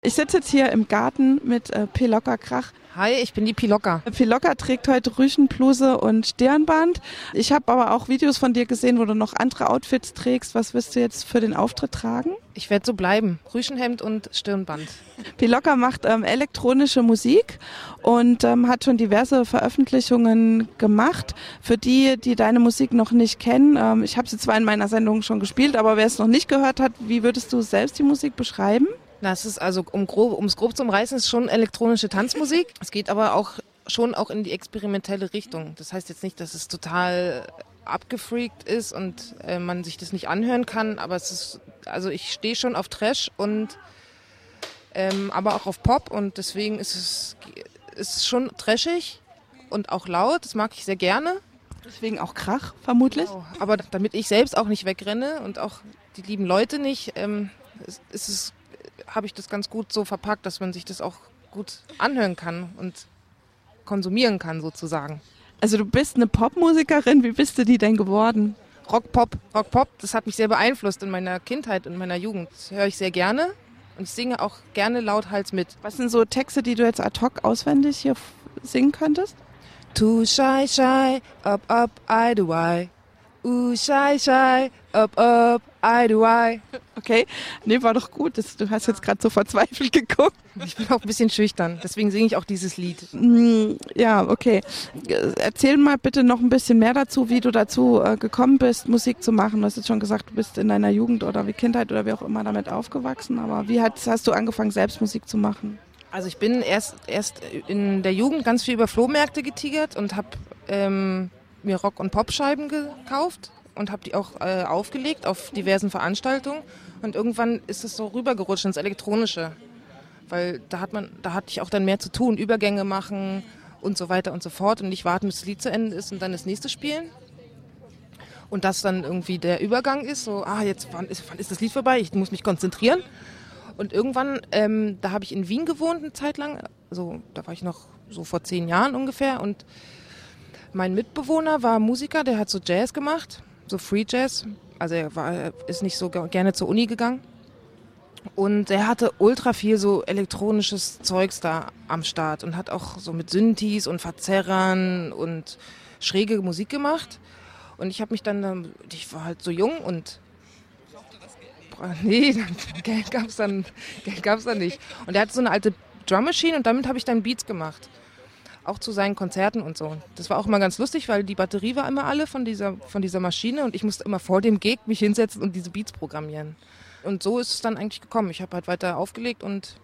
Ich sitze jetzt hier im Garten mit äh, P. Locker Krach. Hi, ich bin die Pilocka. Pilocka trägt heute Rüschenbluse und Stirnband. Ich habe aber auch Videos von dir gesehen, wo du noch andere Outfits trägst. Was wirst du jetzt für den Auftritt tragen? Ich werde so bleiben. Rüschenhemd und Stirnband. Pilocka macht ähm, elektronische Musik und ähm, hat schon diverse Veröffentlichungen gemacht. Für die, die deine Musik noch nicht kennen, ähm, ich habe sie zwar in meiner Sendung schon gespielt, aber wer es noch nicht gehört hat, wie würdest du selbst die Musik beschreiben? Das ist also, um grob, es grob zu umreißen, ist schon elektronische Tanzmusik. Es geht aber auch schon auch in die experimentelle Richtung. Das heißt jetzt nicht, dass es total abgefreakt ist und äh, man sich das nicht anhören kann, aber es ist, also ich stehe schon auf Trash und ähm, aber auch auf Pop und deswegen ist es ist schon trashig und auch laut, das mag ich sehr gerne. Deswegen auch Krach, vermutlich. Genau. Aber damit ich selbst auch nicht wegrenne und auch die lieben Leute nicht, ähm, ist, ist es habe ich das ganz gut so verpackt, dass man sich das auch gut anhören kann und konsumieren kann sozusagen. Also du bist eine Popmusikerin, wie bist du die denn geworden? Rock-Pop. Rock-Pop, das hat mich sehr beeinflusst in meiner Kindheit, in meiner Jugend. Das höre ich sehr gerne und ich singe auch gerne lauthals mit. Was sind so Texte, die du jetzt ad hoc auswendig hier singen könntest? Too shy, shy, up, up, I do I. Ooh, shy, shy, up, up, I do I. Okay, nee, war doch gut. Das, du hast jetzt gerade so verzweifelt geguckt. Ich bin auch ein bisschen schüchtern, deswegen singe ich auch dieses Lied. Mm, ja, okay. Erzähl mal bitte noch ein bisschen mehr dazu, wie du dazu äh, gekommen bist, Musik zu machen. Du hast jetzt schon gesagt, du bist in deiner Jugend oder wie Kindheit oder wie auch immer damit aufgewachsen. Aber wie hast, hast du angefangen, selbst Musik zu machen? Also ich bin erst, erst in der Jugend ganz viel über Flohmärkte getigert und habe ähm, mir Rock- und Popscheiben gekauft und habe die auch äh, aufgelegt auf diversen Veranstaltungen. Und irgendwann ist es so rübergerutscht ins Elektronische. Weil da hat man, da hatte ich auch dann mehr zu tun, Übergänge machen und so weiter und so fort und nicht warten, bis das Lied zu Ende ist und dann das nächste spielen. Und das dann irgendwie der Übergang ist, so, ah, jetzt wann ist, wann ist das Lied vorbei? Ich muss mich konzentrieren. Und irgendwann, ähm, da habe ich in Wien gewohnt eine Zeit lang, also da war ich noch so vor zehn Jahren ungefähr und mein Mitbewohner war Musiker, der hat so Jazz gemacht, so Free Jazz. Also er war, ist nicht so gerne zur Uni gegangen. Und er hatte ultra viel so elektronisches Zeugs da am Start und hat auch so mit Synthes und Verzerrern und schräge Musik gemacht. Und ich habe mich dann, ich war halt so jung und nee, Geld gab's dann, Geld gab's dann nicht. Und er hatte so eine alte Drum Machine und damit habe ich dann Beats gemacht auch zu seinen Konzerten und so. Das war auch immer ganz lustig, weil die Batterie war immer alle von dieser, von dieser Maschine und ich musste immer vor dem Gig mich hinsetzen und diese Beats programmieren. Und so ist es dann eigentlich gekommen. Ich habe halt weiter aufgelegt und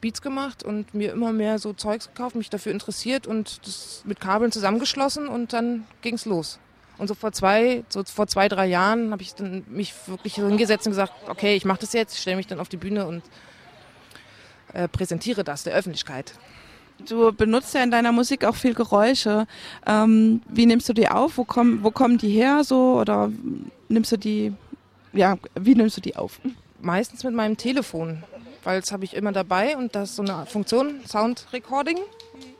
Beats gemacht und mir immer mehr so Zeugs gekauft, mich dafür interessiert und das mit Kabeln zusammengeschlossen und dann ging es los. Und so vor zwei, so vor zwei, drei Jahren habe ich dann mich wirklich hingesetzt und gesagt, okay, ich mache das jetzt, ich stelle mich dann auf die Bühne und äh, präsentiere das der Öffentlichkeit. Du benutzt ja in deiner Musik auch viel Geräusche. Ähm, wie nimmst du die auf? Wo, komm, wo kommen die her so? Oder nimmst du die, ja, wie nimmst du die auf? Meistens mit meinem Telefon, weil das habe ich immer dabei und das ist so eine Funktion, Sound Recording.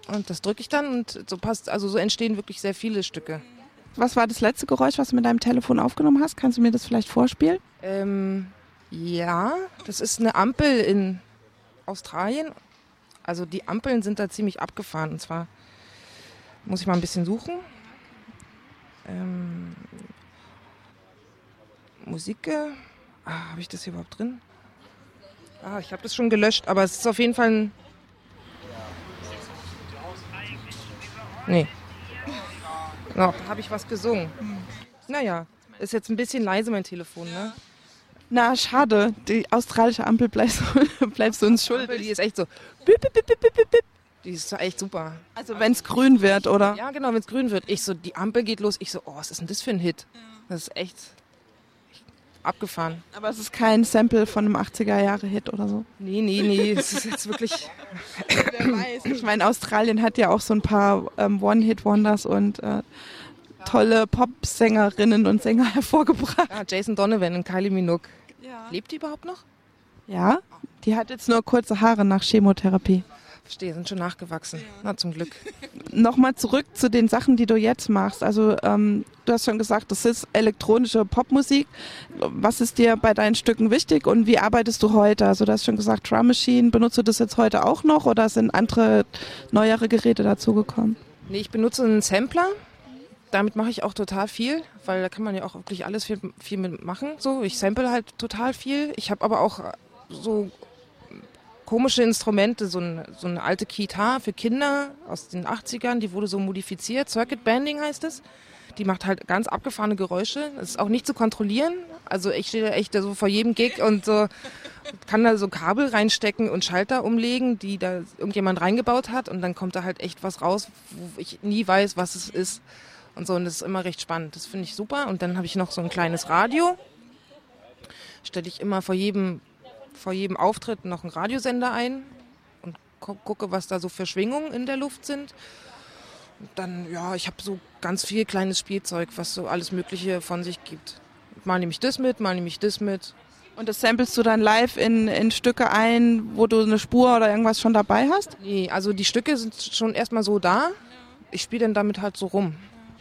Und das drücke ich dann und so passt, also so entstehen wirklich sehr viele Stücke. Was war das letzte Geräusch, was du mit deinem Telefon aufgenommen hast? Kannst du mir das vielleicht vorspielen? Ähm, ja, das ist eine Ampel in Australien also die Ampeln sind da ziemlich abgefahren. Und zwar muss ich mal ein bisschen suchen. Ähm, Musik. Ah, habe ich das hier überhaupt drin? Ah, ich habe das schon gelöscht, aber es ist auf jeden Fall ein. Nee. Noch habe ich was gesungen. Naja, ist jetzt ein bisschen leise mein Telefon, ne? Na, schade. Die australische Ampel bleibst, bleibst du uns schuldig. Die ist echt so. Die ist echt super. Also wenn es grün wird, oder? Ja, genau, wenn es grün wird. Ich so, die Ampel geht los. Ich so, oh, was ist denn das für ein Hit? Das ist echt abgefahren. Aber es ist kein Sample von einem 80er-Jahre-Hit oder so? Nee, nee, nee. Es ist jetzt wirklich... Wer weiß. Ich meine, Australien hat ja auch so ein paar ähm, One-Hit-Wonders und... Äh, tolle Popsängerinnen und Sänger hervorgebracht. Ja, Jason Donovan und Kylie Minogue. Ja. Lebt die überhaupt noch? Ja, die hat jetzt nur kurze Haare nach Chemotherapie. Verstehe, sind schon nachgewachsen. Na, zum Glück. Nochmal zurück zu den Sachen, die du jetzt machst. Also ähm, Du hast schon gesagt, das ist elektronische Popmusik. Was ist dir bei deinen Stücken wichtig und wie arbeitest du heute? Also du hast schon gesagt, Drum Machine, benutzt du das jetzt heute auch noch oder sind andere neuere Geräte dazugekommen? Nee, ich benutze einen Sampler. Damit mache ich auch total viel, weil da kann man ja auch wirklich alles viel, viel mitmachen. So, ich sample halt total viel. Ich habe aber auch so komische Instrumente, so, ein, so eine alte Gitarre für Kinder aus den 80ern, die wurde so modifiziert. Circuit Banding heißt es. Die macht halt ganz abgefahrene Geräusche. Das ist auch nicht zu kontrollieren. Also ich stehe da echt so vor jedem Gig und so kann da so Kabel reinstecken und Schalter umlegen, die da irgendjemand reingebaut hat und dann kommt da halt echt was raus, wo ich nie weiß, was es ist. Und so, und das ist immer recht spannend. Das finde ich super. Und dann habe ich noch so ein kleines Radio. Stelle ich immer vor jedem vor jedem Auftritt noch einen Radiosender ein und gucke, was da so für Schwingungen in der Luft sind. Und dann, ja, ich habe so ganz viel kleines Spielzeug, was so alles Mögliche von sich gibt. Mal nehme ich das mit, mal nehme ich das mit. Und das samplest du dann live in, in Stücke ein, wo du eine Spur oder irgendwas schon dabei hast? Nee, also die Stücke sind schon erstmal so da. Ich spiele dann damit halt so rum.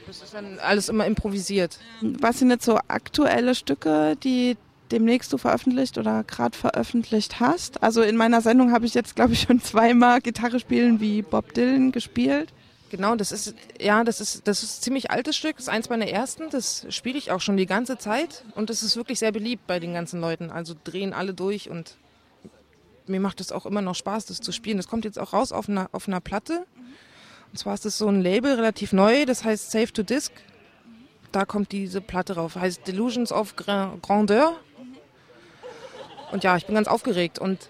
Das ist dann alles immer improvisiert. Was sind jetzt so aktuelle Stücke, die demnächst du veröffentlicht oder gerade veröffentlicht hast. Also in meiner Sendung habe ich jetzt, glaube ich, schon zweimal Gitarre spielen wie Bob Dylan gespielt. Genau, das ist ja, das ist das ist ein ziemlich altes Stück, das ist eins meiner ersten, das spiele ich auch schon die ganze Zeit und das ist wirklich sehr beliebt bei den ganzen Leuten, also drehen alle durch und mir macht es auch immer noch Spaß, das zu spielen. Das kommt jetzt auch raus auf einer auf einer Platte. Und zwar ist das so ein Label relativ neu, das heißt Safe to Disc. Da kommt diese Platte rauf, heißt Delusions of Grandeur und ja, ich bin ganz aufgeregt. Und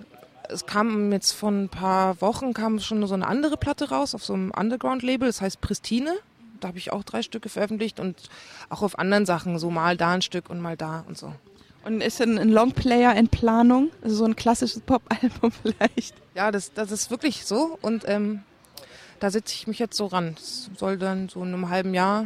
es kam jetzt von ein paar Wochen kam schon so eine andere Platte raus auf so einem Underground-Label, das heißt Pristine. Da habe ich auch drei Stücke veröffentlicht und auch auf anderen Sachen, so mal da ein Stück und mal da und so. Und ist denn ein Longplayer in Planung? Also so ein klassisches Pop-Album vielleicht? Ja, das, das ist wirklich so. Und ähm, da sitze ich mich jetzt so ran. Das soll dann so in einem halben Jahr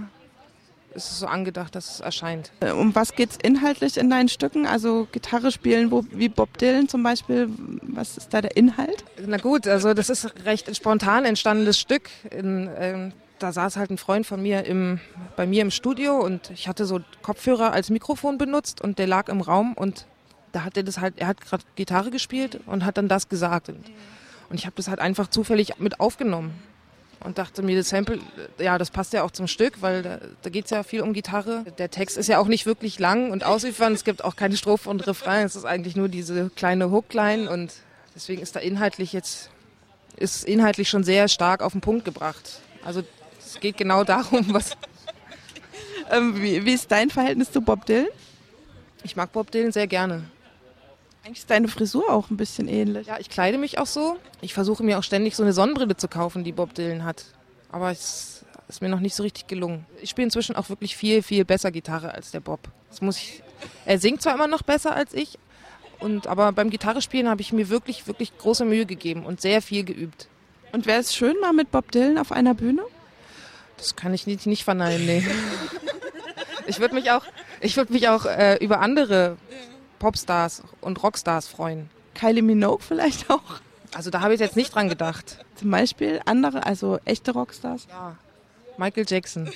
ist es so angedacht, dass es erscheint. Äh, um was geht es inhaltlich in deinen Stücken? Also Gitarre spielen, wo, wie Bob Dylan zum Beispiel. Was ist da der Inhalt? Na gut, also das ist recht spontan entstandenes Stück. In, ähm, da saß halt ein Freund von mir im, bei mir im Studio und ich hatte so Kopfhörer als Mikrofon benutzt und der lag im Raum und da hat er das halt, er hat gerade Gitarre gespielt und hat dann das gesagt. Und, und ich habe das halt einfach zufällig mit aufgenommen und dachte mir, das Sample, ja, das passt ja auch zum Stück, weil da, da geht es ja viel um Gitarre. Der Text ist ja auch nicht wirklich lang und ausübernd. Es gibt auch keine Strophe und Refrain. Es ist eigentlich nur diese kleine Hookline und deswegen ist da inhaltlich jetzt, ist inhaltlich schon sehr stark auf den Punkt gebracht. Also es geht genau darum, was. ähm, wie, wie ist dein Verhältnis zu Bob Dylan? Ich mag Bob Dylan sehr gerne. Eigentlich ist deine Frisur auch ein bisschen ähnlich. Ja, ich kleide mich auch so. Ich versuche mir auch ständig so eine Sonnenbrille zu kaufen, die Bob Dylan hat. Aber es ist mir noch nicht so richtig gelungen. Ich spiele inzwischen auch wirklich viel, viel besser Gitarre als der Bob. Das muss ich. Er singt zwar immer noch besser als ich, und, aber beim Gitarrespielen habe ich mir wirklich, wirklich große Mühe gegeben und sehr viel geübt. Und wäre es schön mal mit Bob Dylan auf einer Bühne? Das kann ich nicht, nicht verneinen, nee. ich würde mich auch, ich würde mich auch äh, über andere Popstars und Rockstars freuen. Kylie Minogue vielleicht auch? Also da habe ich jetzt nicht dran gedacht. Zum Beispiel andere, also echte Rockstars? Ja, Michael Jackson.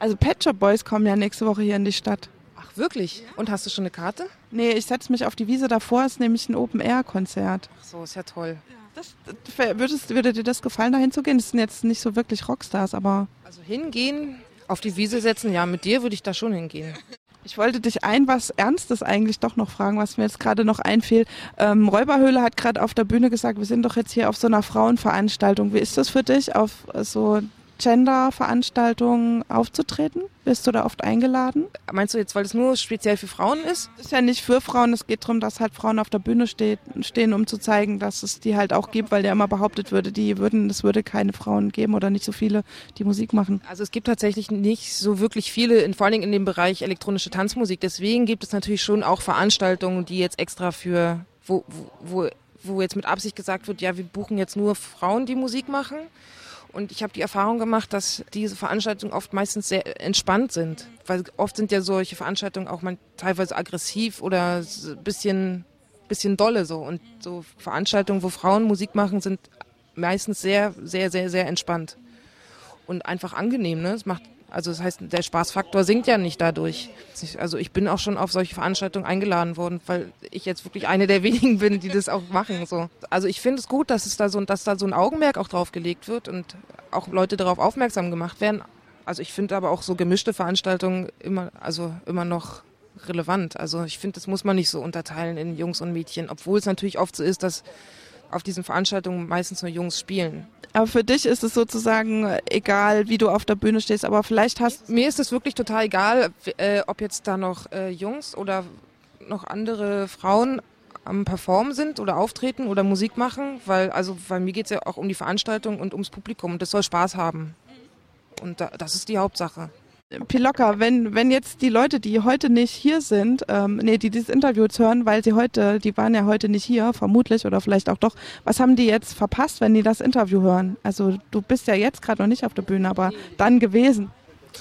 Also Pet Shop Boys kommen ja nächste Woche hier in die Stadt. Ach wirklich? Und hast du schon eine Karte? Nee, ich setze mich auf die Wiese davor, ist nämlich ein Open-Air-Konzert. Ach so, ist ja toll. Das, würdest, würde dir das gefallen, da hinzugehen? Das sind jetzt nicht so wirklich Rockstars, aber... Also hingehen, auf die Wiese setzen, ja, mit dir würde ich da schon hingehen. Ich wollte dich ein was Ernstes eigentlich doch noch fragen, was mir jetzt gerade noch einfiel. Ähm, Räuberhöhle hat gerade auf der Bühne gesagt, wir sind doch jetzt hier auf so einer Frauenveranstaltung. Wie ist das für dich, auf so Gender-Veranstaltungen aufzutreten? Wirst du da oft eingeladen? Meinst du jetzt, weil es nur speziell für Frauen ist? Das ist ja nicht für Frauen, es geht darum, dass halt Frauen auf der Bühne steht, stehen, um zu zeigen, dass es die halt auch gibt, weil ja immer behauptet würde, die würden, es würde keine Frauen geben oder nicht so viele, die Musik machen. Also es gibt tatsächlich nicht so wirklich viele, in, vor allem in dem Bereich elektronische Tanzmusik. Deswegen gibt es natürlich schon auch Veranstaltungen, die jetzt extra für, wo, wo, wo jetzt mit Absicht gesagt wird, ja, wir buchen jetzt nur Frauen, die Musik machen. Und ich habe die Erfahrung gemacht, dass diese Veranstaltungen oft meistens sehr entspannt sind. Weil oft sind ja solche Veranstaltungen auch mal teilweise aggressiv oder ein bisschen, bisschen dolle so. Und so Veranstaltungen, wo Frauen Musik machen, sind meistens sehr, sehr, sehr, sehr entspannt. Und einfach angenehm. Ne? Es macht, Also das heißt, der Spaßfaktor sinkt ja nicht dadurch. Also ich bin auch schon auf solche Veranstaltungen eingeladen worden, weil ich jetzt wirklich eine der wenigen bin, die das auch machen. So. Also ich finde es gut, dass es da so, dass da so ein Augenmerk auch drauf gelegt wird und auch Leute darauf aufmerksam gemacht werden. Also ich finde aber auch so gemischte Veranstaltungen immer, also immer noch relevant. Also ich finde, das muss man nicht so unterteilen in Jungs und Mädchen, obwohl es natürlich oft so ist, dass auf diesen Veranstaltungen meistens nur Jungs spielen. Aber für dich ist es sozusagen egal, wie du auf der Bühne stehst, aber vielleicht hast Mir ist es wirklich total egal, äh, ob jetzt da noch äh, Jungs oder noch andere Frauen am Performen sind oder auftreten oder Musik machen, weil also weil mir geht es ja auch um die Veranstaltung und ums Publikum und das soll Spaß haben. Und da, das ist die Hauptsache. Pilocka, wenn, wenn jetzt die Leute, die heute nicht hier sind, ähm, nee, die dieses Interview jetzt hören, weil sie heute, die waren ja heute nicht hier, vermutlich oder vielleicht auch doch, was haben die jetzt verpasst, wenn die das Interview hören? Also du bist ja jetzt gerade noch nicht auf der Bühne, aber dann gewesen.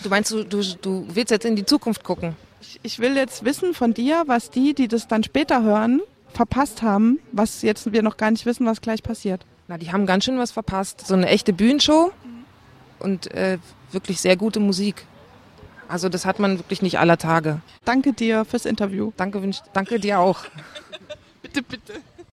Du meinst, du, du, du willst jetzt in die Zukunft gucken? Ich, ich will jetzt wissen von dir, was die, die das dann später hören, verpasst haben, was jetzt wir noch gar nicht wissen, was gleich passiert. Na, die haben ganz schön was verpasst. So eine echte Bühnenshow und äh, wirklich sehr gute Musik. Also das hat man wirklich nicht aller Tage. Danke dir fürs Interview. Danke, danke dir auch. bitte, bitte.